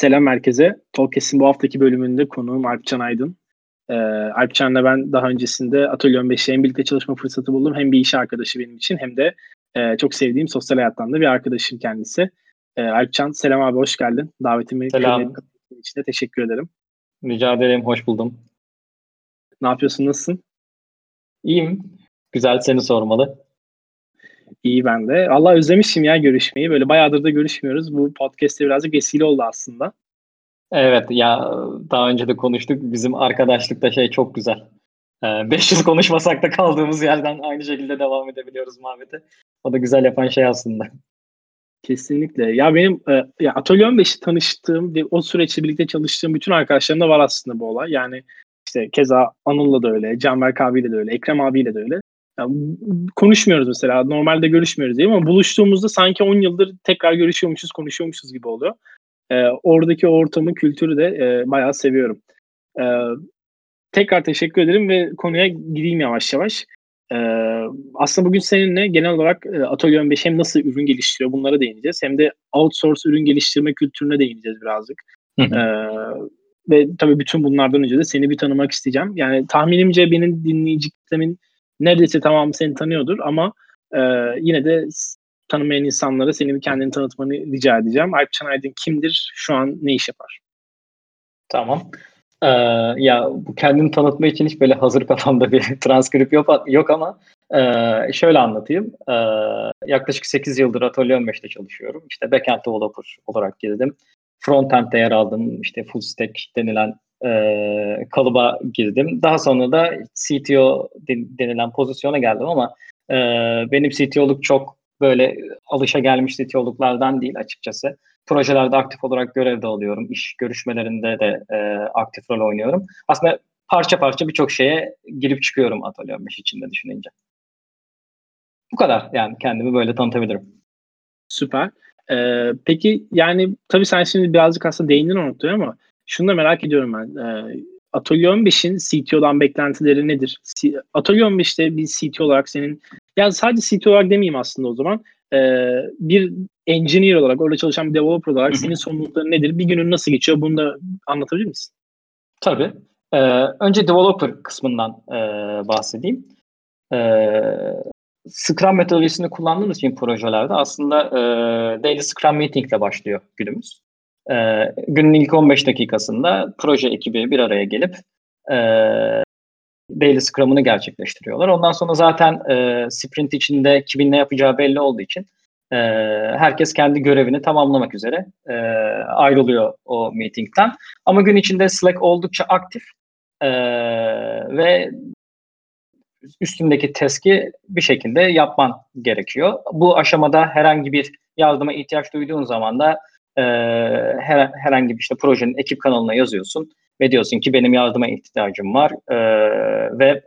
Selam herkese. Tolkes'in bu haftaki bölümünde konuğum Alpcan Aydın. Ee, Alpcan'la ben daha öncesinde Atölye 15'te hem birlikte çalışma fırsatı buldum. Hem bir iş arkadaşı benim için hem de e, çok sevdiğim sosyal hayattan da bir arkadaşım kendisi. Ee, Alpcan selam abi hoş geldin. Davetimi selam. için de teşekkür ederim. Rica ederim, hoş buldum. Ne yapıyorsun, nasılsın? İyiyim. Güzel seni sormalı. İyi ben de. Allah özlemişim ya görüşmeyi. Böyle bayağıdır da görüşmüyoruz. Bu podcast'te birazcık vesile oldu aslında. Evet ya daha önce de konuştuk. Bizim arkadaşlıkta şey çok güzel. 5 ee, konuşmasak da kaldığımız yerden aynı şekilde devam edebiliyoruz muhabbete. O da güzel yapan şey aslında. Kesinlikle. Ya benim e, ya Atölye 15'i tanıştığım ve o süreçte birlikte çalıştığım bütün arkadaşlarımda var aslında bu olay. Yani işte keza Anıl'la da öyle, Canberk abiyle de öyle, Ekrem abiyle de öyle. Ya, konuşmuyoruz mesela. Normalde görüşmüyoruz değil mi? Ama buluştuğumuzda sanki 10 yıldır tekrar görüşüyormuşuz, konuşuyormuşuz gibi oluyor. Ee, oradaki ortamı, kültürü de e, bayağı seviyorum. Ee, tekrar teşekkür ederim ve konuya gideyim yavaş yavaş. Ee, aslında bugün seninle genel olarak e, Atölye 15 hem nasıl ürün geliştiriyor bunlara değineceğiz. Hem de outsource ürün geliştirme kültürüne değineceğiz birazcık. Ee, ve tabii bütün bunlardan önce de seni bir tanımak isteyeceğim. Yani tahminimce benim dinleyici kitlemin neredeyse tamamı seni tanıyordur ama e, yine de tanımayan insanlara senin bir kendini tanıtmanı rica edeceğim. Alp Aydın kimdir? Şu an ne iş yapar? Tamam. Ee, ya bu kendini tanıtma için hiç böyle hazır kafamda bir transkript yok, yok ama e, şöyle anlatayım. E, yaklaşık 8 yıldır Atölye 15'te çalışıyorum. İşte backend developer olarak girdim. Frontend'de yer aldım. İşte full stack denilen e, kalıba girdim. Daha sonra da CTO denilen pozisyona geldim ama e, benim CTO'luk çok böyle alışa gelmiş CTO'luklardan değil açıkçası. Projelerde aktif olarak görevde alıyorum. İş görüşmelerinde de e, aktif rol oynuyorum. Aslında parça parça birçok şeye girip çıkıyorum Atölye 15 içinde düşününce. Bu kadar yani kendimi böyle tanıtabilirim. Süper. Ee, peki yani tabii sen şimdi birazcık aslında değindin o noktaya ama şunu da merak ediyorum ben. E, Atölye 15'in CTO'dan beklentileri nedir? Atölye 15'te bir CTO olarak senin, ya sadece CTO olarak demeyeyim aslında o zaman. E, bir engineer olarak, orada çalışan bir developer olarak senin sorumlulukların nedir? Bir günün nasıl geçiyor? Bunu da anlatabilir misin? Tabii. Ee, önce developer kısmından e, bahsedeyim. Ee, Scrum metodolojisini kullandığımız için projelerde aslında e, daily Scrum meeting ile başlıyor günümüz. E, günün ilk 15 dakikasında proje ekibi bir araya gelip e, daily scrum'ını gerçekleştiriyorlar. Ondan sonra zaten e, sprint içinde kimin ne yapacağı belli olduğu için e, herkes kendi görevini tamamlamak üzere e, ayrılıyor o meetingden. Ama gün içinde Slack oldukça aktif e, ve üstündeki teski bir şekilde yapman gerekiyor. Bu aşamada herhangi bir yardıma ihtiyaç duyduğun zaman da e, her, herhangi bir işte projenin ekip kanalına yazıyorsun ve diyorsun ki benim yardıma ihtiyacım var e, ve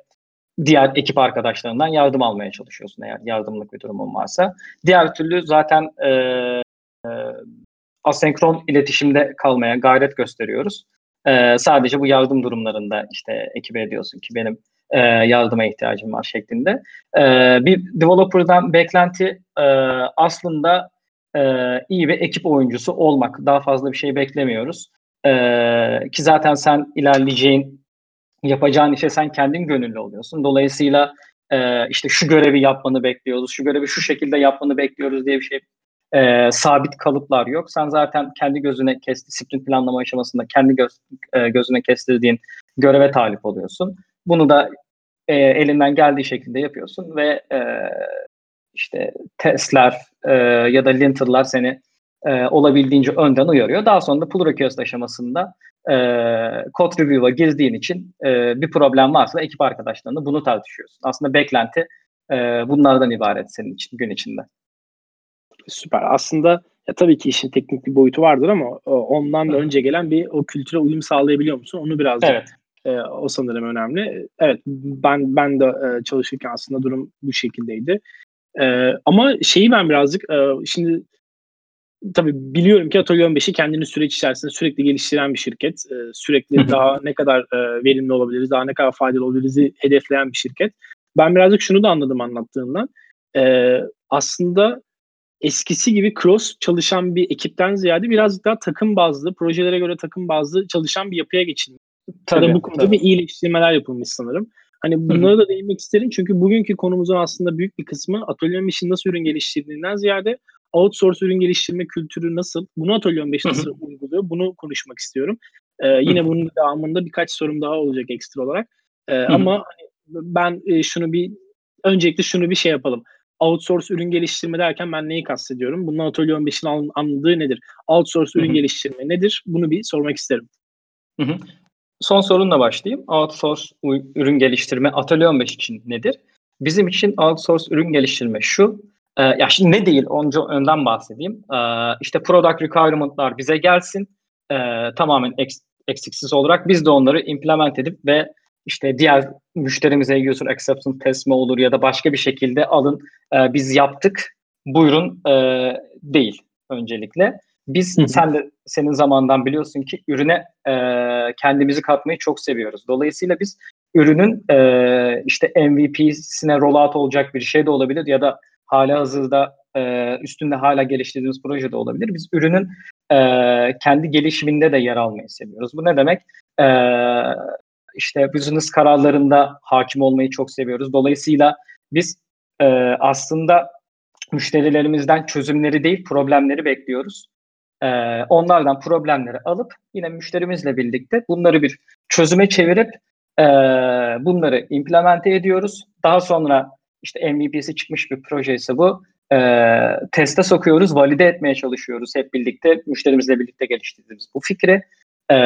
diğer ekip arkadaşlarından yardım almaya çalışıyorsun eğer yardımlık bir durumun varsa. Diğer türlü zaten e, e, asenkron iletişimde kalmaya gayret gösteriyoruz. E, sadece bu yardım durumlarında işte ekibe diyorsun ki benim e, yardıma ihtiyacım var şeklinde. E, bir developer'dan beklenti e, aslında e, iyi bir ekip oyuncusu olmak. Daha fazla bir şey beklemiyoruz. E, ki zaten sen ilerleyeceğin, yapacağın işe sen kendin gönüllü oluyorsun. Dolayısıyla e, işte şu görevi yapmanı bekliyoruz, şu görevi şu şekilde yapmanı bekliyoruz diye bir şey e, sabit kalıplar yok. Sen zaten kendi gözüne kes, disiplin planlama aşamasında kendi göz, e, gözüne kestirdiğin göreve talip oluyorsun. Bunu da e, elinden geldiği şekilde yapıyorsun ve e, işte testler e, ya da linter'lar seni e, olabildiğince önden uyarıyor. Daha sonra da pull request aşamasında e, code review'a girdiğin için e, bir problem varsa ekip arkadaşlarında bunu tartışıyorsun. Aslında beklenti e, bunlardan ibaret senin için gün içinde. Süper. Aslında ya tabii ki işin teknik bir boyutu vardır ama ondan da önce gelen bir o kültüre uyum sağlayabiliyor musun? Onu birazcık evet. e, o sanırım önemli. Evet ben ben de e, çalışırken aslında durum bu şekildeydi. E, ama şeyi ben birazcık e, şimdi tabii biliyorum ki Atölye 15'i kendini süreç içerisinde sürekli geliştiren bir şirket. E, sürekli daha ne kadar e, verimli olabiliriz, daha ne kadar faydalı olabiliriz hedefleyen bir şirket. Ben birazcık şunu da anladım anlattığından. E, aslında eskisi gibi cross çalışan bir ekipten ziyade biraz daha takım bazlı, projelere göre takım bazlı çalışan bir yapıya geçilmiş. Tabii, da bu konuda tabii. bir iyileştirmeler yapılmış sanırım. Hani bunlara da değinmek isterim çünkü bugünkü konumuzun aslında büyük bir kısmı atölye işin nasıl ürün geliştirdiğinden ziyade outsource ürün geliştirme kültürü nasıl, bunu Atölye 15 nasıl uyguluyor bunu konuşmak istiyorum. Ee, yine bunun devamında birkaç sorum daha olacak ekstra olarak. Ee, ama hani ben e, şunu bir öncelikle şunu bir şey yapalım. Outsource ürün geliştirme derken ben neyi kastediyorum? Bunun Atölye 15'in anladığı nedir? Outsource ürün geliştirme nedir? Bunu bir sormak isterim. Son sorunla başlayayım. Outsource ürün geliştirme Atölye 15 için nedir? Bizim için outsource ürün geliştirme şu. E, ya şimdi ne değil onca önden bahsedeyim. E, işte product requirement'lar bize gelsin. E, tamamen eks, eksiksiz olarak biz de onları implement edip ve işte diğer müşterimize user acceptance test mi olur ya da başka bir şekilde alın e, biz yaptık buyurun e, değil öncelikle. Biz Hı-hı. sen de senin zamandan biliyorsun ki ürüne e, kendimizi katmayı çok seviyoruz. Dolayısıyla biz ürünün e, işte MVP'sine rollout olacak bir şey de olabilir ya da hala hazırda e, üstünde hala geliştirdiğimiz proje de olabilir. Biz ürünün e, kendi gelişiminde de yer almayı seviyoruz. Bu ne demek? E, işte business kararlarında hakim olmayı çok seviyoruz. Dolayısıyla biz e, aslında müşterilerimizden çözümleri değil problemleri bekliyoruz. E, onlardan problemleri alıp yine müşterimizle birlikte bunları bir çözüme çevirip e, bunları implemente ediyoruz. Daha sonra işte MVP'si çıkmış bir proje ise bu. E, teste sokuyoruz, valide etmeye çalışıyoruz hep birlikte, müşterimizle birlikte geliştirdiğimiz bu fikri. E,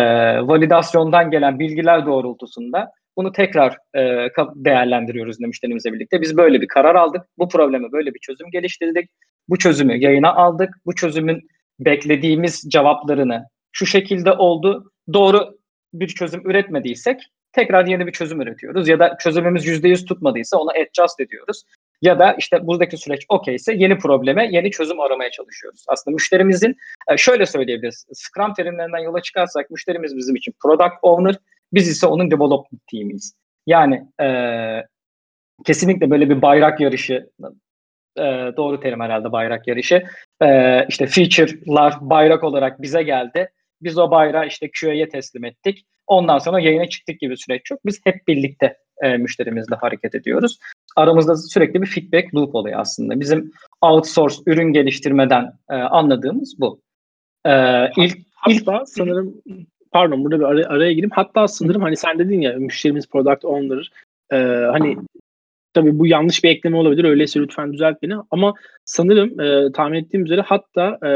validasyondan gelen bilgiler doğrultusunda bunu tekrar e, değerlendiriyoruz müşterimizle birlikte. Biz böyle bir karar aldık. Bu probleme böyle bir çözüm geliştirdik. Bu çözümü yayına aldık. Bu çözümün beklediğimiz cevaplarını şu şekilde oldu. Doğru bir çözüm üretmediysek tekrar yeni bir çözüm üretiyoruz. Ya da çözümümüz %100 tutmadıysa ona adjust ediyoruz. Ya da işte buradaki süreç okeyse yeni probleme yeni çözüm aramaya çalışıyoruz. Aslında müşterimizin e, şöyle söyleyebiliriz. Scrum terimlerinden yola çıkarsak müşterimiz bizim için product owner, biz ise onun development teamiyiz. Yani e, kesinlikle böyle bir bayrak yarışı e, doğru terim herhalde bayrak yarışı. E, işte feature'lar bayrak olarak bize geldi. Biz o bayrağı işte QA'ya teslim ettik. Ondan sonra yayına çıktık gibi süreç yok. Biz hep birlikte e, müşterimizle hareket ediyoruz. Aramızda sürekli bir feedback loop oluyor aslında. Bizim outsource ürün geliştirmeden e, anladığımız bu. E, ilk, Hatta ilk sanırım pardon burada bir araya, araya gireyim. Hatta sanırım hani sen dedin ya müşterimiz product owner e, hani tabii bu yanlış bir ekleme olabilir. Öyleyse lütfen düzelt beni. Ama sanırım e, tahmin ettiğim üzere hatta e,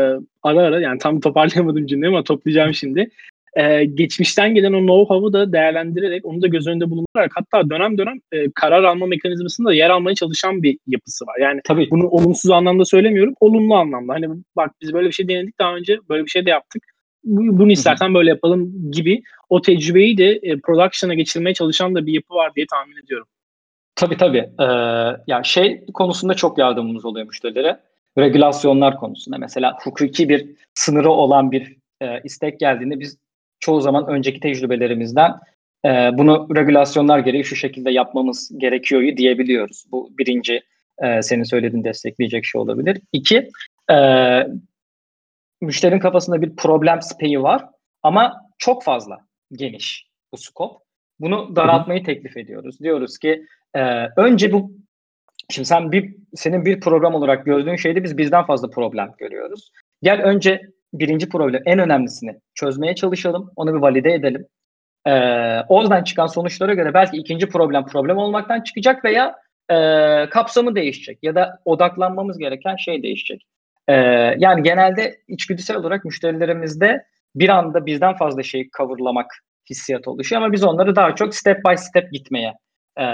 ara ara yani tam toparlayamadım cümleyi ama toplayacağım şimdi e, geçmişten gelen o know-how'u da değerlendirerek onu da göz önünde bulundurarak hatta dönem dönem e, karar alma mekanizmasında yer almaya çalışan bir yapısı var. Yani tabii bunu olumsuz anlamda söylemiyorum, olumlu anlamda. Hani bak biz böyle bir şey denedik daha önce, böyle bir şey de yaptık. Bunu istersen böyle yapalım gibi o tecrübeyi de e, production'a geçirmeye çalışan da bir yapı var diye tahmin ediyorum. Tabii tabii. Ee, yani şey konusunda çok yardımımız oluyor müşterilere. Regülasyonlar konusunda. Mesela hukuki bir sınırı olan bir e, istek geldiğinde biz çoğu zaman önceki tecrübelerimizden e, bunu regülasyonlar gereği şu şekilde yapmamız gerekiyor diyebiliyoruz. Bu birinci e, senin söylediğin destekleyecek şey olabilir. İki, e, müşterinin kafasında bir problem speyi var ama çok fazla geniş bu scope. Bunu daraltmayı teklif ediyoruz. Diyoruz ki e, önce bu şimdi sen bir senin bir program olarak gördüğün şeyde biz bizden fazla problem görüyoruz. Gel önce birinci problem en önemlisini çözmeye çalışalım. Onu bir valide edelim. Ee, oradan çıkan sonuçlara göre belki ikinci problem problem olmaktan çıkacak veya e, kapsamı değişecek ya da odaklanmamız gereken şey değişecek. Ee, yani genelde içgüdüsel olarak müşterilerimizde bir anda bizden fazla şeyi coverlamak hissiyatı oluşuyor ama biz onları daha çok step by step gitmeye e,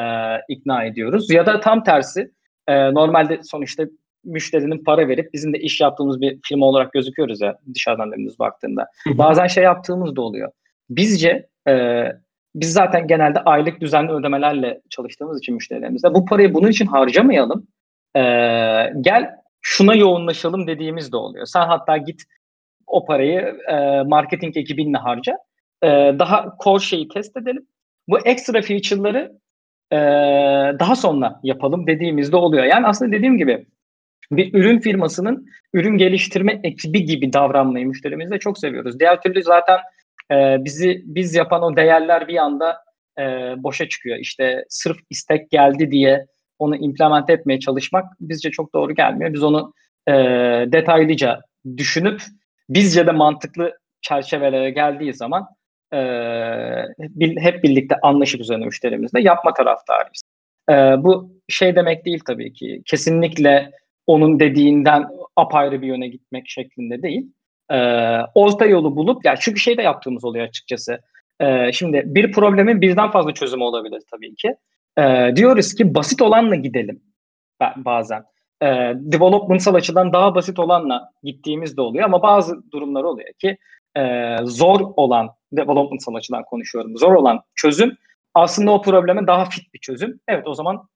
ikna ediyoruz. Ya da tam tersi e, normalde sonuçta müşterinin para verip bizim de iş yaptığımız bir firma olarak gözüküyoruz ya dışarıdan dönümüz baktığında. Bazen şey yaptığımız da oluyor. Bizce e, biz zaten genelde aylık düzenli ödemelerle çalıştığımız için müşterilerimizde bu parayı bunun için harcamayalım. E, gel şuna yoğunlaşalım dediğimiz de oluyor. Sen hatta git o parayı e, marketing ekibinle harca. E, daha core şeyi test edelim. Bu ekstra feature'ları e, daha sonra yapalım dediğimizde oluyor. Yani aslında dediğim gibi bir ürün firmasının ürün geliştirme ekibi gibi davranmayı müşterimizde çok seviyoruz. Diğer türlü zaten e, bizi biz yapan o değerler bir anda e, boşa çıkıyor. İşte sırf istek geldi diye onu implement etmeye çalışmak bizce çok doğru gelmiyor. Biz onu e, detaylıca düşünüp bizce de mantıklı çerçevelere geldiği zaman e, hep birlikte anlaşıp üzerine müşterimizle yapma taraftarıyız. E, bu şey demek değil tabii ki. Kesinlikle onun dediğinden apayrı bir yöne gitmek şeklinde değil. E, orta yolu bulup, ya yani çünkü şey de yaptığımız oluyor açıkçası. E, şimdi bir problemin birden fazla çözümü olabilir tabii ki. E, diyoruz ki basit olanla gidelim bazen. E, developmentsal açıdan daha basit olanla gittiğimiz de oluyor ama bazı durumlar oluyor ki e, zor olan, developmentsal açıdan konuşuyorum, zor olan çözüm aslında o probleme daha fit bir çözüm. Evet o zaman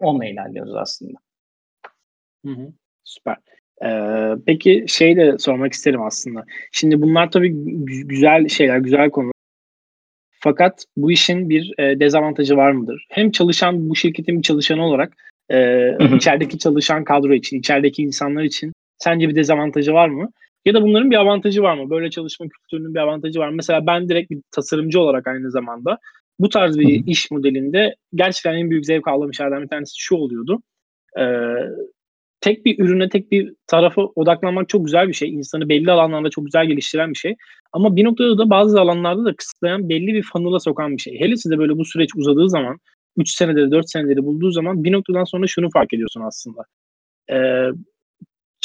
onunla ilerliyoruz aslında. Hı hı, süper. Ee, peki şey de sormak isterim aslında. Şimdi bunlar tabii güzel şeyler, güzel konular. Fakat bu işin bir e, dezavantajı var mıdır? Hem çalışan, bu şirketin bir çalışanı olarak e, içerideki çalışan kadro için, içerideki insanlar için sence bir dezavantajı var mı? Ya da bunların bir avantajı var mı? Böyle çalışma kültürünün bir avantajı var mı? Mesela ben direkt bir tasarımcı olarak aynı zamanda bu tarz bir Hı-hı. iş modelinde gerçekten en büyük zevk aldığım şeylerden bir tanesi şu oluyordu. Ee, tek bir ürüne, tek bir tarafa odaklanmak çok güzel bir şey. İnsanı belli alanlarda çok güzel geliştiren bir şey. Ama bir noktada da bazı alanlarda da kısıtlayan, belli bir funnel'a sokan bir şey. Hele size böyle bu süreç uzadığı zaman, 3 seneleri, 4 seneleri bulduğu zaman bir noktadan sonra şunu fark ediyorsun aslında. Ee,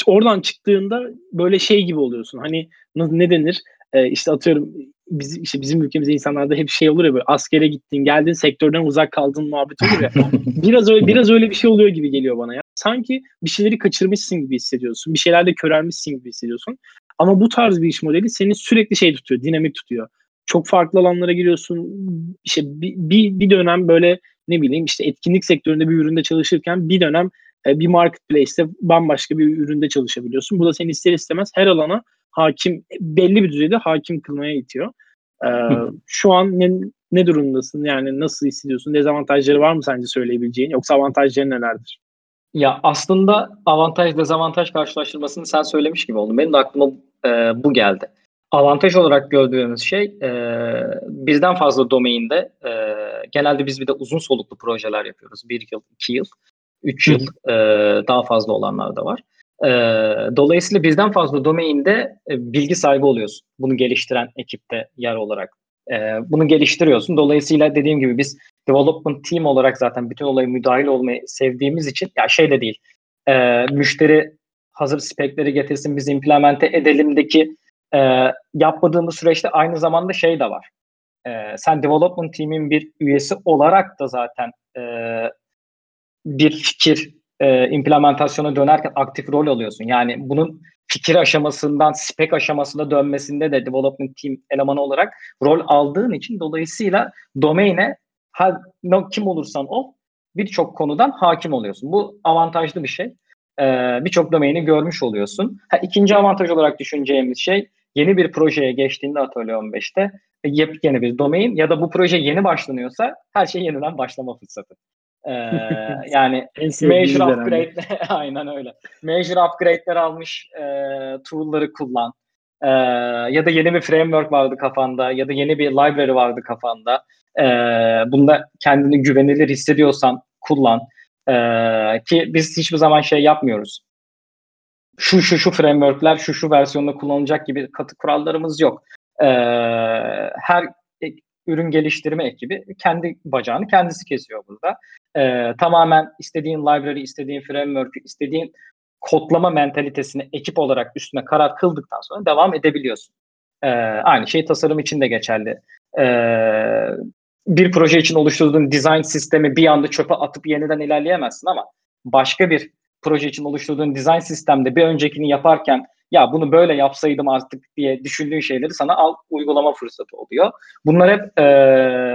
oradan çıktığında böyle şey gibi oluyorsun. Hani ne denir? Ee, işte atıyorum biz, işte bizim ülkemizde insanlarda hep şey olur ya böyle askere gittin, geldin sektörden uzak kaldın muhabbet olur ya. biraz öyle biraz öyle bir şey oluyor gibi geliyor bana ya. Sanki bir şeyleri kaçırmışsın gibi hissediyorsun. Bir şeylerde körelmişsin gibi hissediyorsun. Ama bu tarz bir iş modeli seni sürekli şey tutuyor, dinamik tutuyor. Çok farklı alanlara giriyorsun. İşte bir, bir, bir dönem böyle ne bileyim işte etkinlik sektöründe bir üründe çalışırken bir dönem e, bir marketplace'te bambaşka bir üründe çalışabiliyorsun. Bu da seni ister istemez her alana hakim belli bir düzeyde hakim kılmaya itiyor. Ee, şu an ne, ne durumdasın? Yani nasıl hissediyorsun? Dezavantajları var mı sence söyleyebileceğin? Yoksa avantajları nelerdir? Ya aslında avantaj dezavantaj karşılaştırmasını sen söylemiş gibi oldun. Benim de aklıma e, bu geldi. Avantaj olarak gördüğümüz şey e, birden fazla domainde e, genelde biz bir de uzun soluklu projeler yapıyoruz. Bir yıl, iki yıl, üç yıl e, daha fazla olanlar da var. E, dolayısıyla birden fazla domainde e, bilgi sahibi oluyorsun. Bunu geliştiren ekipte yer olarak. E, bunu geliştiriyorsun. Dolayısıyla dediğim gibi biz development team olarak zaten bütün olaya müdahil olmayı sevdiğimiz için ya şey de değil. E, müşteri hazır spekleri getirsin biz implemente edelimdeki e, yapmadığımız süreçte aynı zamanda şey de var. E, sen development team'in bir üyesi olarak da zaten e, bir fikir e, implementasyona dönerken aktif rol alıyorsun. Yani bunun fikir aşamasından spec aşamasına dönmesinde de development team elemanı olarak rol aldığın için dolayısıyla domaine her, kim olursan ol birçok konudan hakim oluyorsun. Bu avantajlı bir şey. Ee, birçok domaini görmüş oluyorsun. Ha, ikinci avantaj olarak düşüneceğimiz şey yeni bir projeye geçtiğinde Atölye 15'te e, yepyeni bir domain ya da bu proje yeni başlanıyorsa her şey yeniden başlama fırsatı. Ee, yani major upgrade aynen öyle. Major upgrade'ler almış e, tool'ları kullan. E, ya da yeni bir framework vardı kafanda ya da yeni bir library vardı kafanda. E, bunda kendini güvenilir hissediyorsan kullan. E, ki biz hiçbir zaman şey yapmıyoruz. Şu şu şu frameworkler şu şu versiyonda kullanılacak gibi katı kurallarımız yok. E, her ürün geliştirme ekibi kendi bacağını kendisi kesiyor burada. Ee, tamamen istediğin library, istediğin framework, istediğin kodlama mentalitesini ekip olarak üstüne karar kıldıktan sonra devam edebiliyorsun. Ee, aynı şey tasarım için de geçerli. Ee, bir proje için oluşturduğun design sistemi bir anda çöpe atıp yeniden ilerleyemezsin ama başka bir proje için oluşturduğun design sistemde bir öncekini yaparken ya bunu böyle yapsaydım artık diye düşündüğün şeyleri sana al, uygulama fırsatı oluyor. Bunlar hep e,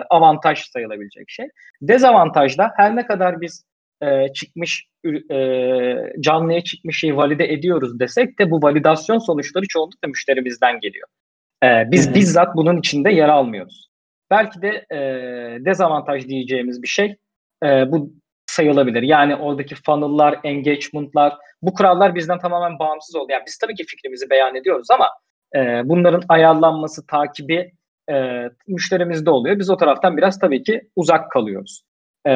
avantaj sayılabilecek şey. Dezavantajda her ne kadar biz e, çıkmış e, canlıya çıkmış şeyi valide ediyoruz desek de bu validasyon sonuçları çoğunlukla müşterimizden geliyor. E, biz hmm. bizzat bunun içinde yer almıyoruz. Belki de e, dezavantaj diyeceğimiz bir şey e, bu sayılabilir. Yani oradaki funnel'lar, engagement'lar bu kurallar bizden tamamen bağımsız oldu. Yani biz tabii ki fikrimizi beyan ediyoruz ama e, bunların ayarlanması, takibi e, müşterimizde oluyor. Biz o taraftan biraz tabii ki uzak kalıyoruz. E,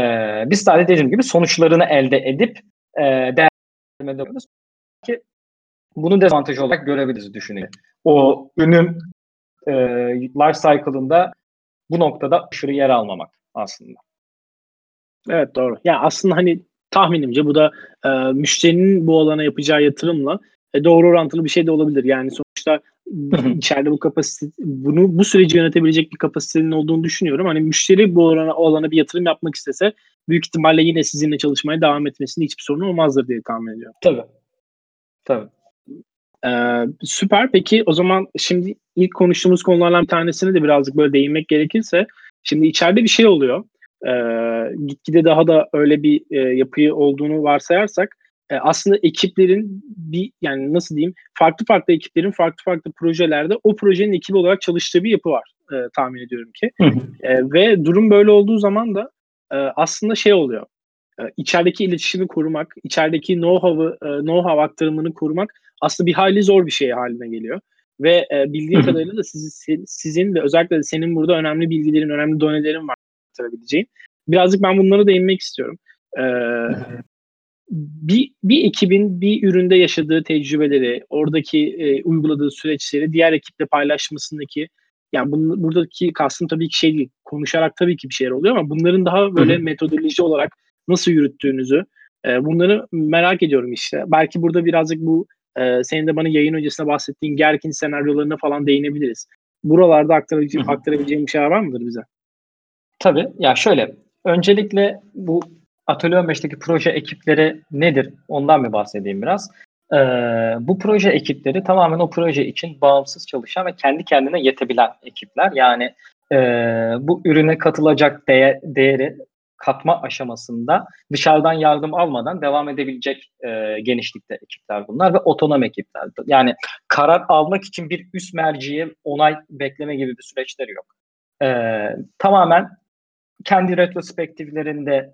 biz sadece dediğim gibi sonuçlarını elde edip e, değerlendirme ediyoruz. Ki bunu dezavantaj olarak görebiliriz düşünün. O ürünün e, life cycle'ında bu noktada aşırı yer almamak aslında. Evet doğru. Yani aslında hani tahminimce bu da e, müşterinin bu alana yapacağı yatırımla e, doğru orantılı bir şey de olabilir. Yani sonuçta içeride bu kapasite bunu bu süreci yönetebilecek bir kapasitenin olduğunu düşünüyorum. Hani müşteri bu alana, alana bir yatırım yapmak istese büyük ihtimalle yine sizinle çalışmaya devam etmesinde hiçbir sorun olmazdır diye tahmin ediyorum. Tabii. Tabii. Ee, süper. Peki o zaman şimdi ilk konuştuğumuz konulardan bir tanesini de birazcık böyle değinmek gerekirse şimdi içeride bir şey oluyor. Ee, gitgide daha da öyle bir e, yapıyı olduğunu varsayarsak e, aslında ekiplerin bir yani nasıl diyeyim farklı farklı ekiplerin farklı farklı projelerde o projenin ekibi olarak çalıştığı bir yapı var e, tahmin ediyorum ki. E, ve durum böyle olduğu zaman da e, aslında şey oluyor. E, içerideki iletişimi korumak, içerideki know-how'ı, e, know-how aktarımını korumak aslında bir hayli zor bir şey haline geliyor. Ve e, bildiğim kadarıyla da sizi, sizin ve özellikle de senin burada önemli bilgilerin, önemli donelerin var aktarabileceğin. Birazcık ben bunlara değinmek istiyorum. Ee, bir, bir ekibin bir üründe yaşadığı tecrübeleri, oradaki e, uyguladığı süreçleri diğer ekiple paylaşmasındaki yani bunun, buradaki kastım tabii ki şey değil, konuşarak tabii ki bir şeyler oluyor ama bunların daha böyle Hı-hı. metodoloji olarak nasıl yürüttüğünüzü e, bunları merak ediyorum işte. Belki burada birazcık bu e, senin de bana yayın öncesinde bahsettiğin gerkin senaryolarına falan değinebiliriz. Buralarda aktarabileceğim, aktarabileceğim bir şeyler var mıdır bize? Tabii. Ya şöyle, öncelikle bu Atölye 15'teki proje ekipleri nedir? Ondan bir bahsedeyim biraz. Ee, bu proje ekipleri tamamen o proje için bağımsız çalışan ve kendi kendine yetebilen ekipler. Yani e, bu ürüne katılacak değer, değeri katma aşamasında dışarıdan yardım almadan devam edebilecek e, genişlikte ekipler bunlar ve otonom ekipler. Yani karar almak için bir üst merciye onay bekleme gibi bir süreçleri yok. E, tamamen kendi retrospektiflerinde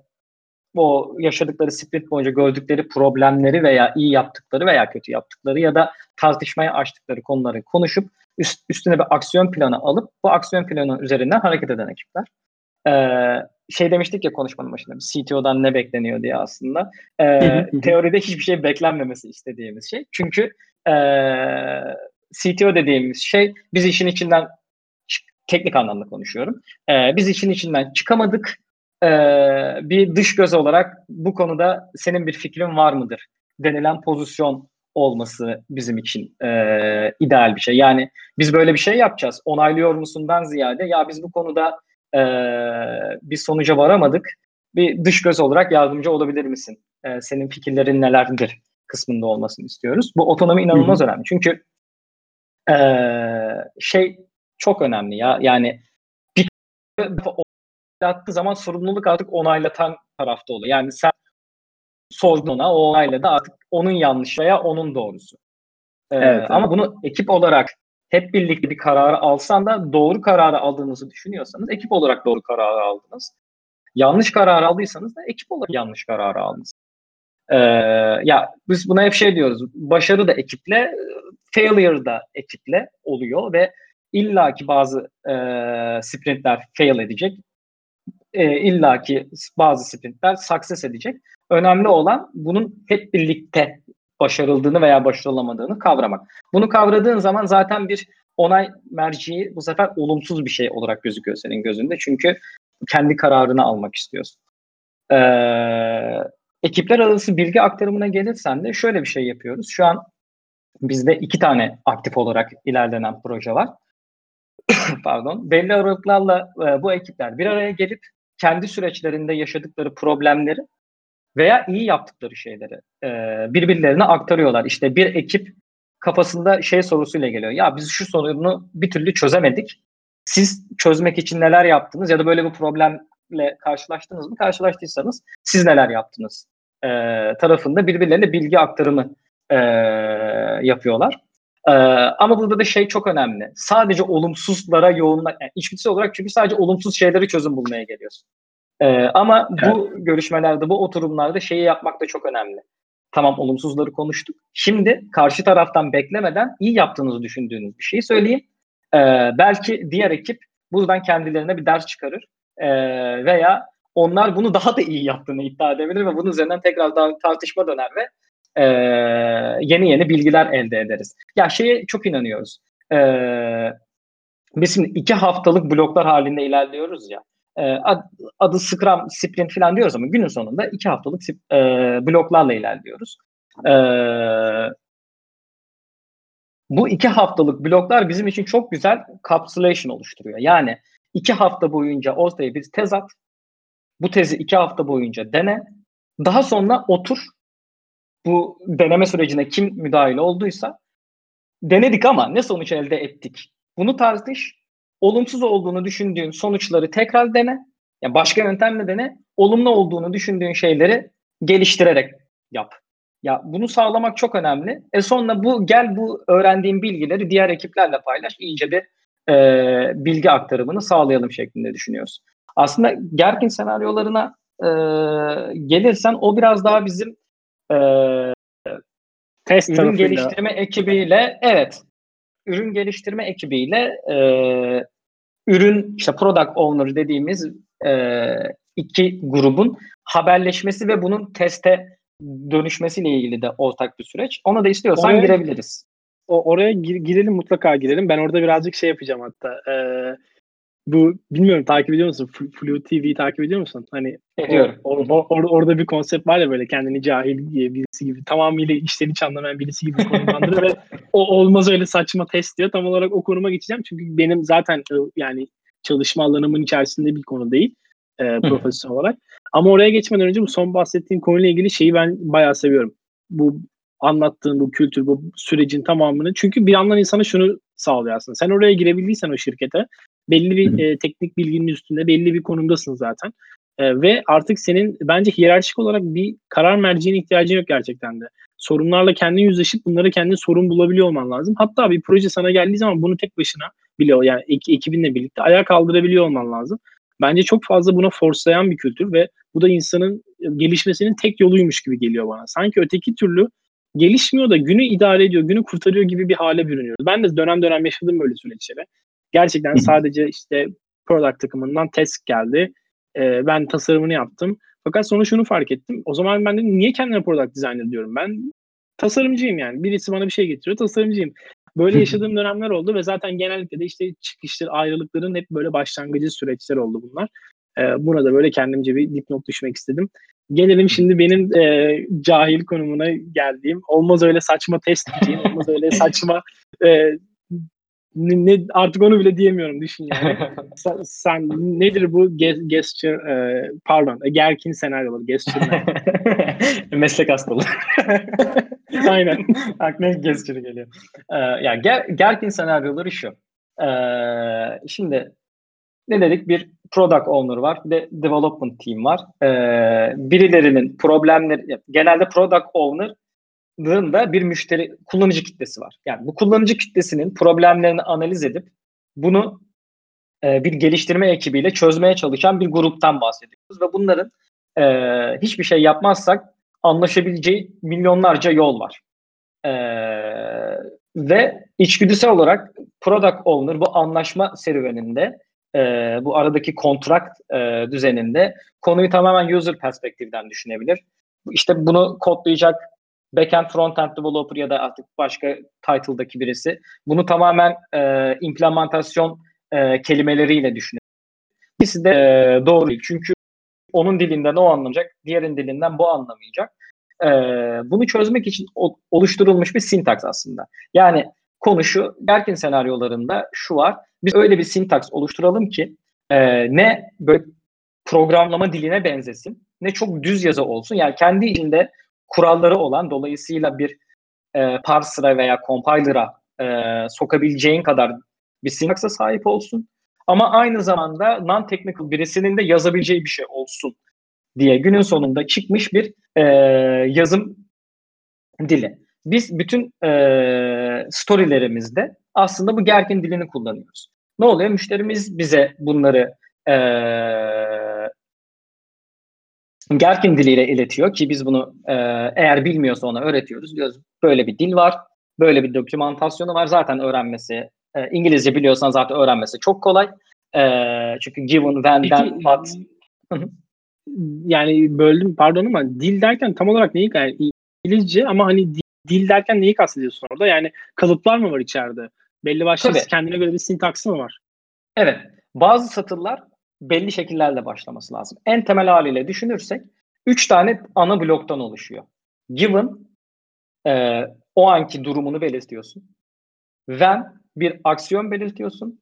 o yaşadıkları sprint boyunca gördükleri problemleri veya iyi yaptıkları veya kötü yaptıkları ya da tartışmaya açtıkları konuları konuşup üst, üstüne bir aksiyon planı alıp bu aksiyon planı üzerinden hareket eden ekipler. Ee, şey demiştik ya konuşmanın başında CTO'dan ne bekleniyor diye aslında. Ee, teoride hiçbir şey beklenmemesi istediğimiz şey. Çünkü e, CTO dediğimiz şey biz işin içinden teknik anlamda konuşuyorum. E, biz işin içinden çıkamadık. E, bir dış göz olarak bu konuda senin bir fikrin var mıdır? Denilen pozisyon olması bizim için e, ideal bir şey. Yani biz böyle bir şey yapacağız. Onaylıyor musundan ziyade ya biz bu konuda e, bir sonuca varamadık. Bir dış göz olarak yardımcı olabilir misin? E, senin fikirlerin nelerdir kısmında olmasını istiyoruz. Bu otonomi inanılmaz Hı-hı. önemli. Çünkü e, şey çok önemli ya. Yani bir attığı zaman sorumluluk artık onaylatan tarafta oluyor. Yani sen sordun ona, o onayladı artık onun yanlış veya onun doğrusu. Ee, evet, ama evet. bunu ekip olarak hep birlikte bir kararı alsan da doğru kararı aldığınızı düşünüyorsanız ekip olarak doğru kararı aldınız. Yanlış karar aldıysanız da ekip olarak yanlış kararı aldınız. Ee, ya biz buna hep şey diyoruz. Başarı da ekiple, failure da ekiple oluyor ve illaki bazı e, sprintler fail edecek. E, illaki bazı sprintler success edecek. Önemli olan bunun hep birlikte başarıldığını veya başarılamadığını kavramak. Bunu kavradığın zaman zaten bir onay merciği bu sefer olumsuz bir şey olarak gözüküyor senin gözünde. Çünkü kendi kararını almak istiyorsun. Ee, ekipler arası bilgi aktarımına gelirsen de şöyle bir şey yapıyoruz. Şu an bizde iki tane aktif olarak ilerlenen proje var. Pardon. Belli aralıklarla e, bu ekipler bir araya gelip kendi süreçlerinde yaşadıkları problemleri veya iyi yaptıkları şeyleri e, birbirlerine aktarıyorlar. İşte bir ekip kafasında şey sorusuyla geliyor. Ya biz şu sorunu bir türlü çözemedik. Siz çözmek için neler yaptınız ya da böyle bir problemle karşılaştınız mı? Karşılaştıysanız siz neler yaptınız? E, tarafında birbirlerine bilgi aktarımı e, yapıyorlar. E, ama burada da şey çok önemli. Sadece olumsuzlara yoğunla, yani içgüdüsel olarak çünkü sadece olumsuz şeyleri çözüm bulmaya geliyorsun. Ee, ama bu görüşmelerde, bu oturumlarda şeyi yapmak da çok önemli. Tamam olumsuzları konuştuk. Şimdi karşı taraftan beklemeden iyi yaptığınızı düşündüğünüz bir şeyi söyleyeyim. Ee, belki diğer ekip buradan kendilerine bir ders çıkarır. Ee, veya onlar bunu daha da iyi yaptığını iddia edebilir ve bunun üzerinden tekrar daha tartışma döner ve e, yeni yeni bilgiler elde ederiz. Ya şeye çok inanıyoruz. E, biz şimdi iki haftalık bloklar halinde ilerliyoruz ya. E, ad, adı Scrum, Sprint falan diyoruz ama günün sonunda iki haftalık e, bloklarla ilerliyoruz. E, bu iki haftalık bloklar bizim için çok güzel capsulation oluşturuyor. Yani iki hafta boyunca ortaya bir tez at. Bu tezi iki hafta boyunca dene. Daha sonra otur bu deneme sürecine kim müdahil olduysa denedik ama ne sonuç elde ettik? Bunu tartış. Olumsuz olduğunu düşündüğün sonuçları tekrar dene. Yani başka yöntemle dene. Olumlu olduğunu düşündüğün şeyleri geliştirerek yap. Ya bunu sağlamak çok önemli. E sonra bu gel bu öğrendiğin bilgileri diğer ekiplerle paylaş. İyice bir e, bilgi aktarımını sağlayalım şeklinde düşünüyoruz. Aslında Gerkin senaryolarına e, gelirsen o biraz daha bizim e, Test ürün tarafıyla. geliştirme ekibiyle evet ürün geliştirme ekibiyle e, ürün işte product owner dediğimiz e, iki grubun haberleşmesi ve bunun teste dönüşmesiyle ilgili de ortak bir süreç. Ona da istiyorsan Oraya- girebiliriz. O, oraya gir- girelim mutlaka girelim. Ben orada birazcık şey yapacağım hatta. Ee, bu bilmiyorum takip ediyor musun? F- Flu TV'yi takip ediyor musun? Hani Ediyorum. O, or- or- orada bir konsept var ya böyle kendini cahil diye birisi gibi tamamıyla işten hiç anlamayan birisi gibi konumlandırıyor ve o olmaz öyle saçma test diyor. Tam olarak o konuma geçeceğim çünkü benim zaten e, yani çalışma alanımın içerisinde bir konu değil e, profesyonel olarak. Ama oraya geçmeden önce bu son bahsettiğim konuyla ilgili şeyi ben bayağı seviyorum. Bu anlattığın bu kültür, bu sürecin tamamını. Çünkü bir yandan insana şunu sağlıyor aslında. Sen oraya girebildiysen o şirkete belli bir e, teknik bilginin üstünde belli bir konumdasın zaten. E, ve artık senin bence hiyerarşik olarak bir karar merceğine ihtiyacın yok gerçekten de. Sorunlarla kendin yüzleşip bunları kendin sorun bulabiliyor olman lazım. Hatta bir proje sana geldiği zaman bunu tek başına bile yani ek- ekibinle birlikte ayağa kaldırabiliyor olman lazım. Bence çok fazla buna forslayan bir kültür ve bu da insanın gelişmesinin tek yoluymuş gibi geliyor bana. Sanki öteki türlü gelişmiyor da günü idare ediyor, günü kurtarıyor gibi bir hale bürünüyoruz. Ben de dönem dönem yaşadım böyle süreçleri. Gerçekten sadece işte product takımından test geldi. Ee, ben tasarımını yaptım. Fakat sonra şunu fark ettim. O zaman ben de niye kendime product designer diyorum? Ben tasarımcıyım yani. Birisi bana bir şey getiriyor, tasarımcıyım. Böyle yaşadığım dönemler oldu ve zaten genellikle de işte çıkışlar, ayrılıkların hep böyle başlangıcı süreçler oldu bunlar. Ee, buna da böyle kendimce bir dipnot düşmek istedim. Gelelim şimdi benim e, cahil konumuna geldiğim. Olmaz öyle saçma test diyeceğim. Olmaz öyle saçma e, ne, artık onu bile diyemiyorum düşün yani. sen, sen nedir bu ge- gesture e, pardon e, gerkin senaryoları gesture? Meslek hastalığı. Aynen. Aklıma gezgiri geliyor. Ee, ya ger, Gerkin senaryoları şu. Ee, şimdi ne dedik? Bir product owner var, bir de development team var. Ee, birilerinin problemleri, genelde product owner'ın da bir müşteri, kullanıcı kitlesi var. Yani bu kullanıcı kitlesinin problemlerini analiz edip bunu e, bir geliştirme ekibiyle çözmeye çalışan bir gruptan bahsediyoruz ve bunların e, hiçbir şey yapmazsak anlaşabileceği milyonlarca yol var. Ee, ve içgüdüsel olarak product owner bu anlaşma serüveninde e, bu aradaki kontrakt e, düzeninde konuyu tamamen user perspektiften düşünebilir. İşte bunu kodlayacak backend frontend developer ya da artık başka title'daki birisi bunu tamamen e, implementasyon e, kelimeleriyle düşünebilir. İkisi de e, doğru değil. Çünkü onun dilinden o anlayacak, diğerin dilinden bu anlamayacak. Ee, bunu çözmek için o- oluşturulmuş bir sintaks aslında. Yani konu şu, Gerkin senaryolarında şu var. Biz öyle bir sintaks oluşturalım ki e, ne böyle programlama diline benzesin, ne çok düz yazı olsun. Yani kendi içinde kuralları olan, dolayısıyla bir e, parser'a veya compiler'a e, sokabileceğin kadar bir sintaksa sahip olsun. Ama aynı zamanda non-technical birisinin de yazabileceği bir şey olsun diye günün sonunda çıkmış bir e, yazım dili. Biz bütün e, storylerimizde aslında bu gergin dilini kullanıyoruz. Ne oluyor? Müşterimiz bize bunları e, Gherkin diliyle iletiyor ki biz bunu e, eğer bilmiyorsa ona öğretiyoruz. Diyoruz böyle bir dil var, böyle bir dokümantasyonu var. Zaten öğrenmesi, e, İngilizce biliyorsan zaten öğrenmesi çok kolay. E, çünkü given, when, then, what. yani böldüm pardon ama dil derken tam olarak neyi yani İngilizce ama hani dil, dil derken neyi kastediyorsun orada? Yani kalıplar mı var içeride? Belli başlı Tabii. kendine göre bir sintaksı mı var? Evet. Bazı satırlar belli şekillerle başlaması lazım. En temel haliyle düşünürsek üç tane ana bloktan oluşuyor. Given e, o anki durumunu belirtiyorsun. When bir aksiyon belirtiyorsun.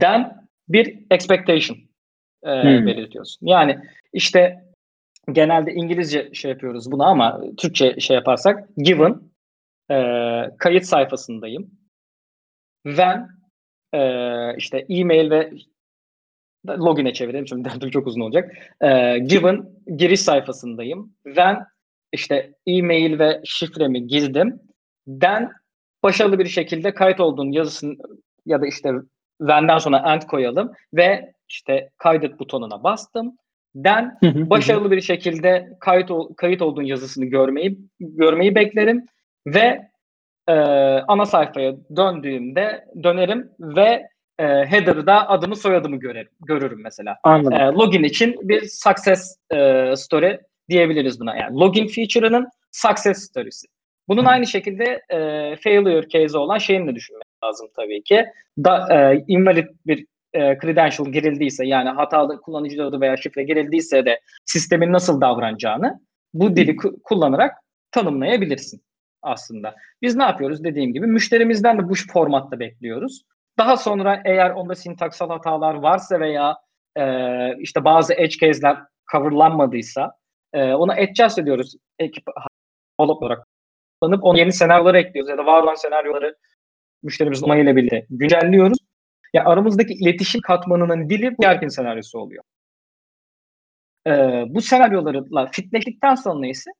Then bir expectation e, Hmm. belirtiyorsun. Yani işte genelde İngilizce şey yapıyoruz buna ama Türkçe şey yaparsak given e, kayıt sayfasındayım. When e, işte e-mail ve login'e çevirelim çünkü derdim çok uzun olacak. E, given giriş sayfasındayım. When işte e-mail ve şifremi girdim. Then başarılı bir şekilde kayıt olduğun yazısını ya da işte when'den sonra end koyalım ve işte kaydet butonuna bastım. Then başarılı bir şekilde kayıt ol- kayıt olduğun yazısını görmeyi görmeyi beklerim ve e, ana sayfaya döndüğümde dönerim ve e, header'da adımı soyadımı görerim, görürüm mesela. Anladım. E, login için bir success e, story diyebiliriz buna. Yani login feature'ının success story'si. Bunun Hı. aynı şekilde e, failure case olan şeyini de düşünmek lazım tabii ki. Da, e, invalid bir e, credential girildiyse yani hatalı kullanıcı adı veya şifre girildiyse de sistemin nasıl davranacağını bu dili ku- kullanarak tanımlayabilirsin aslında. Biz ne yapıyoruz dediğim gibi müşterimizden de bu formatta bekliyoruz. Daha sonra eğer onda sintaksal hatalar varsa veya e, işte bazı edge case'ler coverlanmadıysa e, ona adjust ediyoruz ekip olarak kullanıp onu yeni senaryoları ekliyoruz ya da var olan senaryoları müşterimizin onayıyla birlikte güncelliyoruz. Yani aramızdaki iletişim katmanının dili bu Gherkin senaryosu oluyor. Ee, bu senaryolarla fitleştikten sonra ise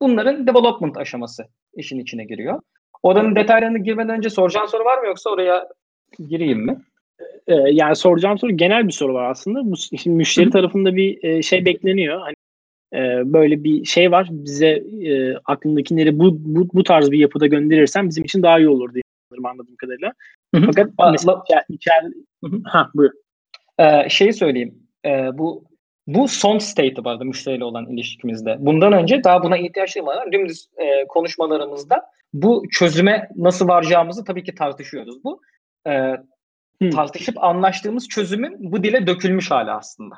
bunların development aşaması işin içine giriyor. Oranın detaylarını girmeden önce soracağın soru var mı yoksa oraya gireyim mi? Ee, yani soracağım soru genel bir soru var aslında. Bu şimdi müşteri Hı. tarafında bir e, şey bekleniyor. Hani e, böyle bir şey var. Bize e, aklındakileri bu, bu bu tarz bir yapıda gönderirsen bizim için daha iyi olur diye anladığım kadarıyla. Hı hı. Fakat Aa, mesela la- içer, ha buyur. Ee, şeyi söyleyeyim. Ee, bu bu son state'i vardı müşteriyle olan ilişkimizde. Bundan önce daha buna ihtiyaç duymadan dümdüz e, konuşmalarımızda bu çözüme nasıl varacağımızı tabii ki tartışıyoruz. Bu e, Hı. tartışıp anlaştığımız çözümün bu dile dökülmüş hali aslında.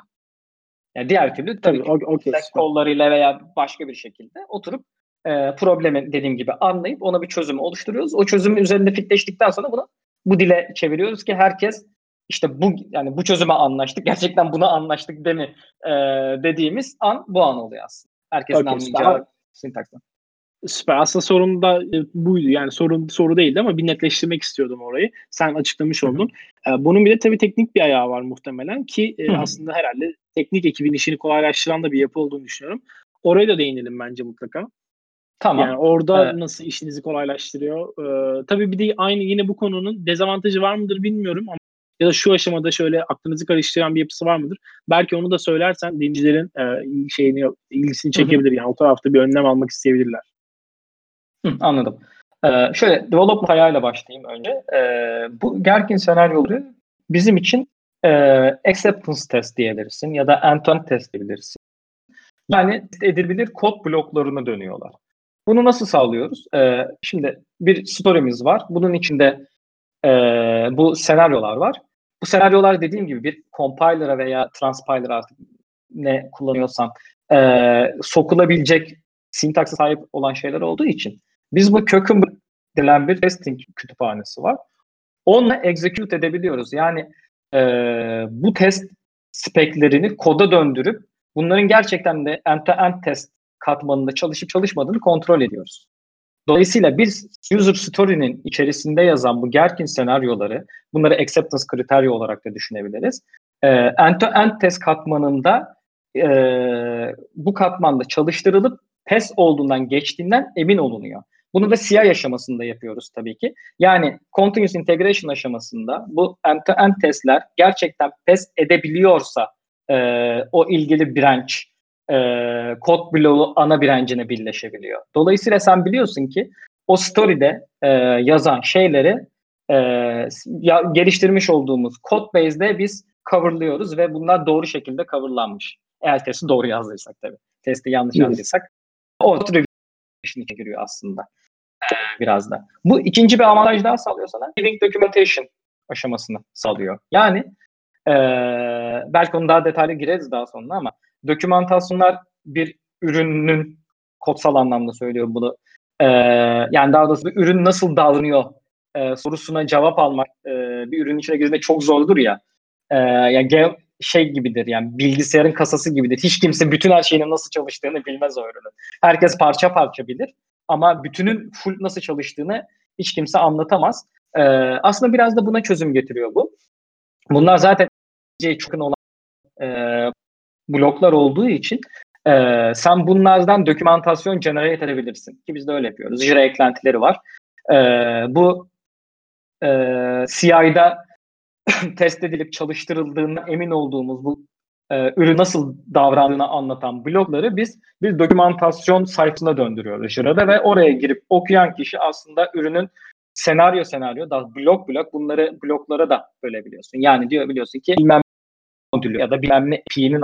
Yani diğer türlü tabii Tabii, ki o- okey, Slack süper. kollarıyla veya başka bir şekilde oturup e, problemi dediğim gibi anlayıp ona bir çözüm oluşturuyoruz. O çözümün üzerinde fitleştikten sonra bunu bu dile çeviriyoruz ki herkes işte bu yani bu çözüme anlaştık. Gerçekten buna anlaştık değil mi? E, dediğimiz an bu an oluyor aslında. Herkesin Okey, anlayacağı süper. Süper. Aslında sorun da e, buydu. Yani sorun soru değildi ama bir netleştirmek istiyordum orayı. Sen açıklamış oldun. E, bunun bir de tabii teknik bir ayağı var muhtemelen ki e, Hı hı. aslında herhalde teknik ekibin işini kolaylaştıran da bir yapı olduğunu düşünüyorum. Oraya da değinelim bence mutlaka. Tamam. Yani orada Evet. nasıl işinizi kolaylaştırıyor? E, tabii bir de aynı yine bu konunun dezavantajı var mıdır bilmiyorum ama ya da şu aşamada şöyle aklınızı karıştıran bir yapısı var mıdır? Belki onu da söylersen dinleyicilerin e, şeyini ilgisini Hı hı. çekebilir. Yani o tarafta bir önlem almak isteyebilirler. Hı, anladım. Ee, şöyle development ayağıyla başlayayım önce. Ee, bu Gherkin senaryoları bizim için e, acceptance test diyebilirsin ya da end-to-end test diyebilirsin. Yani edilebilir kod bloklarına dönüyorlar. Bunu nasıl sağlıyoruz? Ee, şimdi bir story'miz var. Bunun içinde e, bu senaryolar var. Bu senaryolar dediğim gibi bir compiler'a veya transpiler artık ne kullanıyorsan e, sokulabilecek sintaksa sahip olan şeyler olduğu için biz bu Cucumber denilen bir testing kütüphanesi var. Onunla execute edebiliyoruz. Yani e, bu test speklerini koda döndürüp bunların gerçekten de end-to-end test katmanında çalışıp çalışmadığını kontrol ediyoruz. Dolayısıyla bir user story'nin içerisinde yazan bu Gherkin senaryoları, bunları acceptance kriteryi olarak da düşünebiliriz. E, end-to-end test katmanında e, bu katmanda çalıştırılıp test olduğundan geçtiğinden emin olunuyor. Bunu da CI aşamasında yapıyoruz tabii ki. Yani continuous integration aşamasında bu end-to-end testler gerçekten test edebiliyorsa e, o ilgili branch e, kod bloğu ana bir engine'e birleşebiliyor. Dolayısıyla sen biliyorsun ki o story'de e, yazan şeyleri e, ya, geliştirmiş olduğumuz code base'de biz coverlıyoruz ve bunlar doğru şekilde coverlanmış. Eğer testi doğru yazdıysak tabii. Testi yanlış yazdıysak o işin içine giriyor aslında. Biraz da. Bu ikinci bir avantaj daha sağlıyor sana. Living documentation aşamasını sağlıyor. Yani e, belki onu daha detaylı gireriz daha sonra ama dokümantasyonlar bir ürünün kodsal anlamda söylüyor bunu. E, yani daha doğrusu bir ürün nasıl davranıyor e, sorusuna cevap almak e, bir ürünün içine girdiğinde çok zordur ya. E, yani şey gibidir yani bilgisayarın kasası gibidir. Hiç kimse bütün her şeyinin nasıl çalıştığını bilmez o ürünün. Herkes parça parça bilir ama bütünün full nasıl çalıştığını hiç kimse anlatamaz. E, aslında biraz da buna çözüm getiriyor bu. Bunlar zaten çok olan e, bloklar olduğu için e, sen bunlardan dokümantasyon generate edebilirsin. Ki biz de öyle yapıyoruz. Jira eklentileri var. E, bu e, CI'da test edilip çalıştırıldığına emin olduğumuz bu e, ürün nasıl davrandığını anlatan blokları biz bir dokümantasyon sayfasına döndürüyoruz Jira'da ve oraya girip okuyan kişi aslında ürünün senaryo senaryo da blok blok bunları bloklara da bölebiliyorsun. Yani diyor biliyorsun ki bilmem modülü ya da bilmem ne API'nin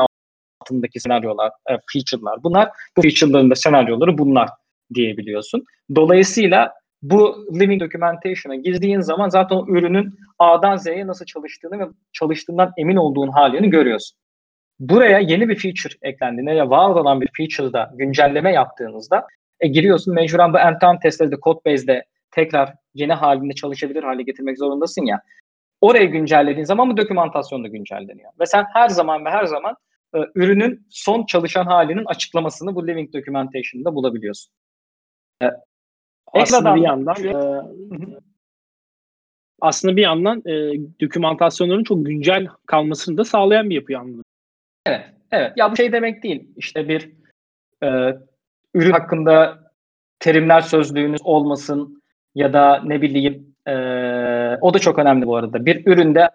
altındaki senaryolar, e, feature'lar bunlar. Bu feature'ların da senaryoları bunlar diyebiliyorsun. Dolayısıyla bu living documentation'a girdiğin zaman zaten o ürünün A'dan Z'ye nasıl çalıştığını ve çalıştığından emin olduğun halini görüyorsun. Buraya yeni bir feature eklendiğinde ya var olan bir feature'da güncelleme yaptığınızda e, giriyorsun mecburen bu end-to-end testleri de Codebase'de tekrar yeni halinde çalışabilir hale getirmek zorundasın ya. Oraya güncellediğin zaman bu dokümantasyon da güncelleniyor. Ve sen her zaman ve her zaman e, ürünün son çalışan halinin açıklamasını bu Living Documentation'da bulabiliyorsun. E, Aslında bir yandan e, aslında bir yandan e, dokümantasyonların çok güncel kalmasını da sağlayan bir yapı anladım. Evet, evet. Ya bu şey demek değil. İşte bir e, ürün hakkında terimler sözlüğünüz olmasın ya da ne bileyim e, o da çok önemli bu arada. Bir üründe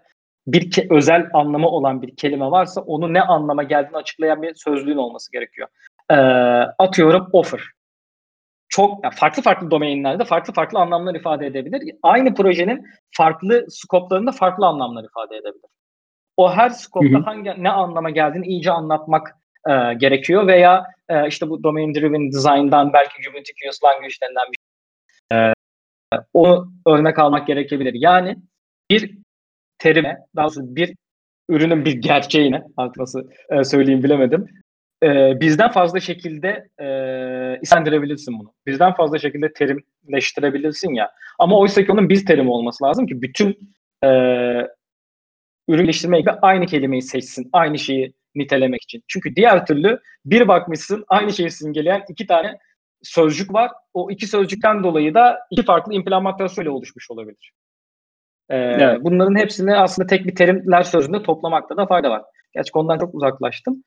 bir ke- özel anlamı olan bir kelime varsa onu ne anlama geldiğini açıklayan bir sözlüğün olması gerekiyor. E, atıyorum offer. Çok yani farklı farklı domainlerde farklı farklı anlamlar ifade edebilir. Aynı projenin farklı skoplarında farklı anlamlar ifade edebilir. O her skopta hangi ne anlama geldiğini iyice anlatmak e, gerekiyor veya e, işte bu domain driven design'dan belki ubiquitous language denilen bir şey. E, onu örnek almak gerekebilir. Yani bir terime, daha doğrusu bir ürünün bir gerçeğine, artık nasıl e, söyleyeyim bilemedim. E, bizden fazla şekilde e, istendirebilirsin bunu. Bizden fazla şekilde terimleştirebilirsin ya. Ama oysa ki onun biz terimi olması lazım ki bütün e, ürün geliştirme ekibi aynı kelimeyi seçsin. Aynı şeyi nitelemek için. Çünkü diğer türlü bir bakmışsın aynı şeyi simgeleyen iki tane sözcük var. O iki sözcükten dolayı da iki farklı implementasyonla oluşmuş olabilir. Ee, Evet. Bunların hepsini aslında tek bir terimler sözünde toplamakta da fayda var. Gerçi konudan çok uzaklaştım.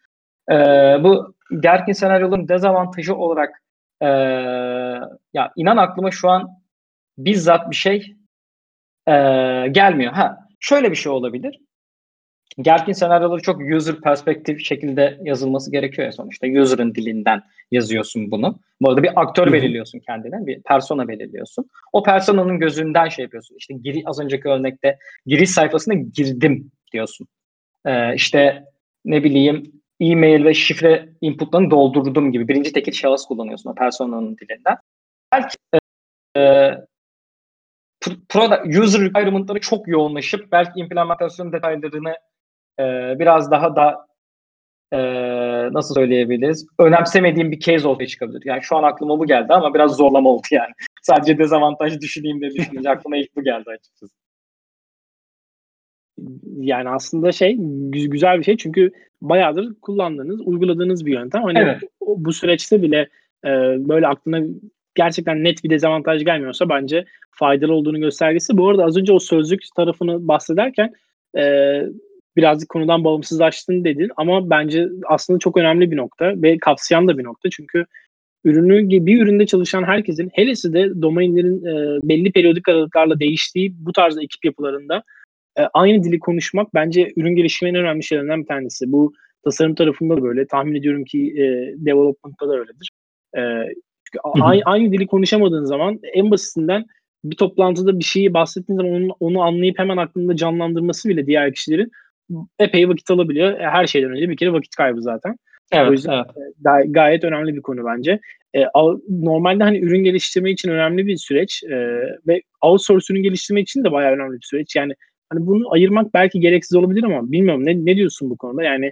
Ee, bu gergin senaryoların dezavantajı olarak ee, ya inan aklıma şu an bizzat bir şey ee, gelmiyor. Ha, şöyle bir şey olabilir. Gergin senaryoları çok user perspektif şekilde yazılması gerekiyor ya sonuçta. User'ın dilinden yazıyorsun bunu. Bu arada bir aktör belirliyorsun kendine, bir persona belirliyorsun. O personanın gözünden şey yapıyorsun. İşte giri, az önceki örnekte giriş sayfasına girdim diyorsun. Ee, işte ne bileyim e-mail ve şifre inputlarını doldurdum gibi birinci tekil şahıs kullanıyorsun o personanın dilinden. Belki e, pr- product, user requirement'ları çok yoğunlaşıp belki implementasyon detaylarını e, biraz daha da e, nasıl söyleyebiliriz? Önemsemediğim bir case ortaya çıkabilir. Yani şu an aklıma bu geldi ama biraz zorlama oldu yani. Sadece dezavantaj düşüneyim de düşününce aklıma ilk bu geldi açıkçası. Yani aslında şey gü- güzel bir şey çünkü bayağıdır kullandığınız, uyguladığınız bir yöntem. Hani Evet. bu süreçte bile e, böyle aklına gerçekten net bir dezavantaj gelmiyorsa bence faydalı olduğunu göstergesi. Bu arada az önce o sözlük tarafını bahsederken e, birazcık konudan bağımsızlaştın dedin ama bence aslında çok önemli bir nokta ve kapsayan da bir nokta çünkü ürünü bir üründe çalışan herkesin helesi de domainlerin e, belli periyodik aralıklarla değiştiği bu tarz ekip yapılarında e, aynı dili konuşmak bence ürün gelişiminin önemli şeylerinden bir tanesi. Bu tasarım tarafında da böyle. Tahmin ediyorum ki e, development'ta da öyledir. E, çünkü aynı, aynı dili konuşamadığın zaman en basitinden bir toplantıda bir şeyi bahsettiğin zaman onu, onu anlayıp hemen aklında canlandırması bile diğer kişilerin epey vakit alabiliyor. E, her şeyden önce bir kere vakit kaybı zaten. Evet, o yüzden evet. Gay- gayet önemli bir konu bence. E, al- normalde hani ürün geliştirme için önemli bir süreç e, ve outsource ürün geliştirme için de bayağı önemli bir süreç. Yani hani bunu ayırmak belki gereksiz olabilir ama bilmiyorum ne, ne diyorsun bu konuda? Yani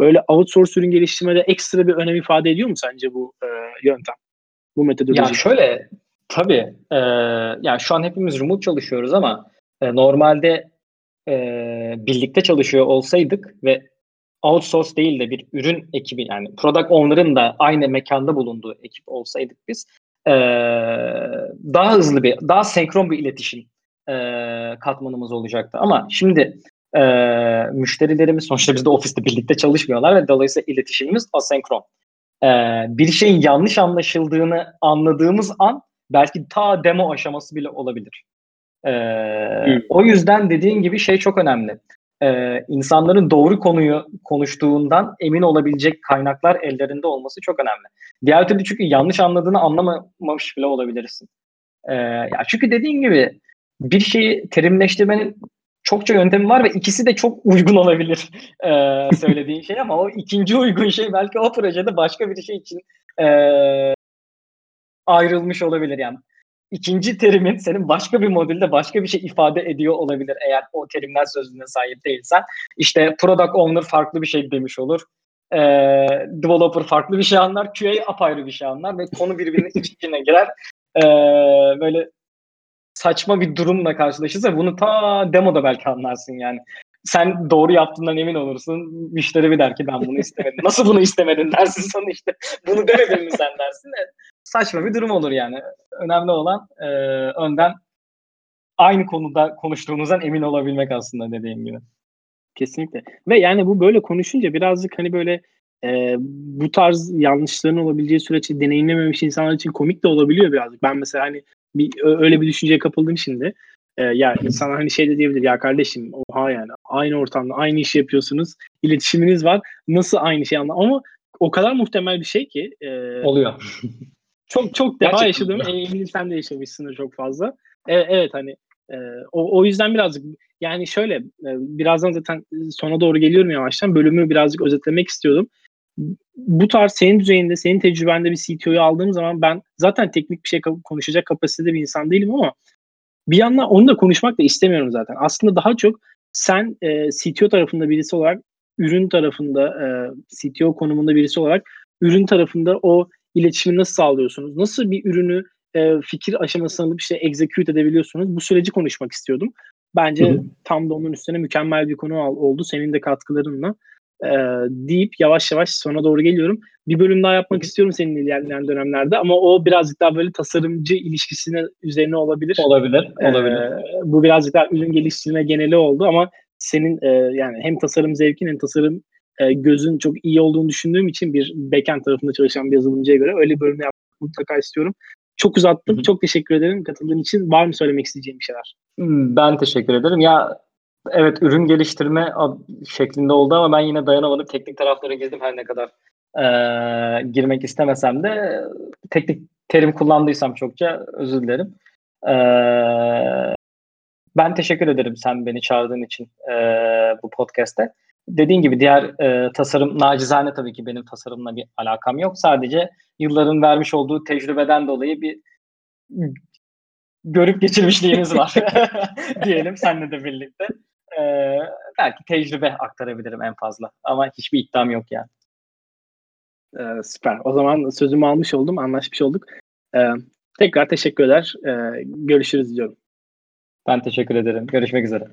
böyle outsource ürün geliştirmede ekstra bir önem ifade ediyor mu sence bu e, yöntem? Bu metodoloji? Ya şöyle tabii e, yani şu an hepimiz remote çalışıyoruz ama e, normalde e, birlikte çalışıyor olsaydık ve outsource değil de bir ürün ekibi yani product owner'ın da aynı mekanda bulunduğu ekip olsaydık biz e, daha hızlı bir daha senkron bir iletişim e, katmanımız olacaktı. Ama şimdi e, müşterilerimiz sonuçta biz de ofiste birlikte çalışmıyorlar ve dolayısıyla iletişimimiz asenkron. E, bir şeyin yanlış anlaşıldığını anladığımız an belki ta demo aşaması bile olabilir. E, Hmm. O yüzden dediğin gibi şey çok önemli. E, insanların doğru konuyu konuştuğundan emin olabilecek kaynaklar ellerinde olması çok önemli. Diğer türlü çünkü yanlış anladığını anlamamış bile olabilirsin. E, ya çünkü dediğin gibi bir şeyi terimleştirmenin çokça yöntemi var ve ikisi de çok uygun olabilir e, söylediğin şey ama o ikinci uygun şey belki o projede başka bir şey için e, ayrılmış olabilir yani. İkinci terimin senin başka bir modülde başka bir şey ifade ediyor olabilir eğer o terimler sözlüğüne sahip değilsen. İşte product owner farklı bir şey demiş olur. E, developer farklı bir şey anlar. QA apayrı bir şey anlar ve konu birbirinin iç içine girer. E, böyle saçma bir durumla karşılaşırsa bunu ta demoda belki anlarsın yani. Sen doğru yaptığından emin olursun. Müşteri bir der ki ben bunu istemedim. Nasıl bunu istemedin dersin sana işte. Bunu demedin mi sen dersin de. Saçma bir durum olur yani. Önemli olan e, önden aynı konuda konuştuğunuzdan emin olabilmek aslında dediğim gibi. Kesinlikle. Ve yani bu böyle konuşunca birazcık hani böyle e, bu tarz yanlışların olabileceği süreçte deneyimlememiş insanlar için komik de olabiliyor birazcık. Ben mesela hani bir öyle bir düşünceye kapıldım şimdi. E, ya insanlar hani şey de diyebilir ya kardeşim oha yani aynı ortamda aynı işi yapıyorsunuz. iletişiminiz var. Nasıl aynı şey anla ama o kadar muhtemel bir şey ki e, Oluyor. çok çok defa oluyor. eminim sen de yaşamışsındır çok fazla. Evet, evet hani e, o, o yüzden birazcık yani şöyle e, birazdan zaten sona doğru geliyorum yavaştan bölümü birazcık özetlemek istiyordum. Bu tarz senin düzeyinde, senin tecrübende bir CTO'yu aldığım zaman ben zaten teknik bir şey konuşacak kapasitede bir insan değilim ama bir yandan onu da konuşmak da istemiyorum zaten. Aslında daha çok sen e, CTO tarafında birisi olarak ürün tarafında e, CTO konumunda birisi olarak ürün tarafında o iletişimi nasıl sağlıyorsunuz? Nasıl bir ürünü e, fikir aşamasına alıp işte execute edebiliyorsunuz? Bu süreci konuşmak istiyordum. Bence Hı hı. tam da onun üstüne mükemmel bir konu oldu. Senin de katkılarınla. E, deyip yavaş yavaş sona doğru geliyorum. Bir bölüm daha yapmak istiyorum seninle ilerleyen dönemlerde ama o birazcık daha böyle tasarımcı ilişkisine üzerine olabilir. Olabilir. Olabilir. Ee, bu birazcık daha ürün geliştirme geneli oldu ama senin e, yani hem tasarım zevkin hem tasarım e, gözün çok iyi olduğunu düşündüğüm için bir backend tarafında çalışan bir yazılımcıya göre öyle bir bölüm yapmak mutlaka istiyorum. Çok uzattım. Hı hı. Çok teşekkür ederim katıldığın için. Var mı söylemek isteyeceğim bir şeyler? Hmm, Ben teşekkür ederim. Ya evet ürün geliştirme şeklinde oldu ama ben yine dayanamadım. Teknik taraflara girdim her ne kadar eee, girmek istemesem de teknik terim kullandıysam çokça özür dilerim. Eee, ben teşekkür ederim sen beni çağırdığın için eee, bu podcast'te. Dediğin gibi diğer eee, tasarım nacizane tabii ki benim tasarımla bir alakam yok. Sadece yılların vermiş olduğu tecrübeden dolayı bir görüp geçirmişliğimiz var diyelim seninle de birlikte. Ee, belki tecrübe aktarabilirim en fazla ama hiçbir iddiam yok yani. Ee, süper. O zaman sözümü almış oldum. Anlaşmış olduk. Ee, tekrar teşekkür eder. Ee, görüşürüz diyorum. Ben teşekkür ederim. Görüşmek üzere.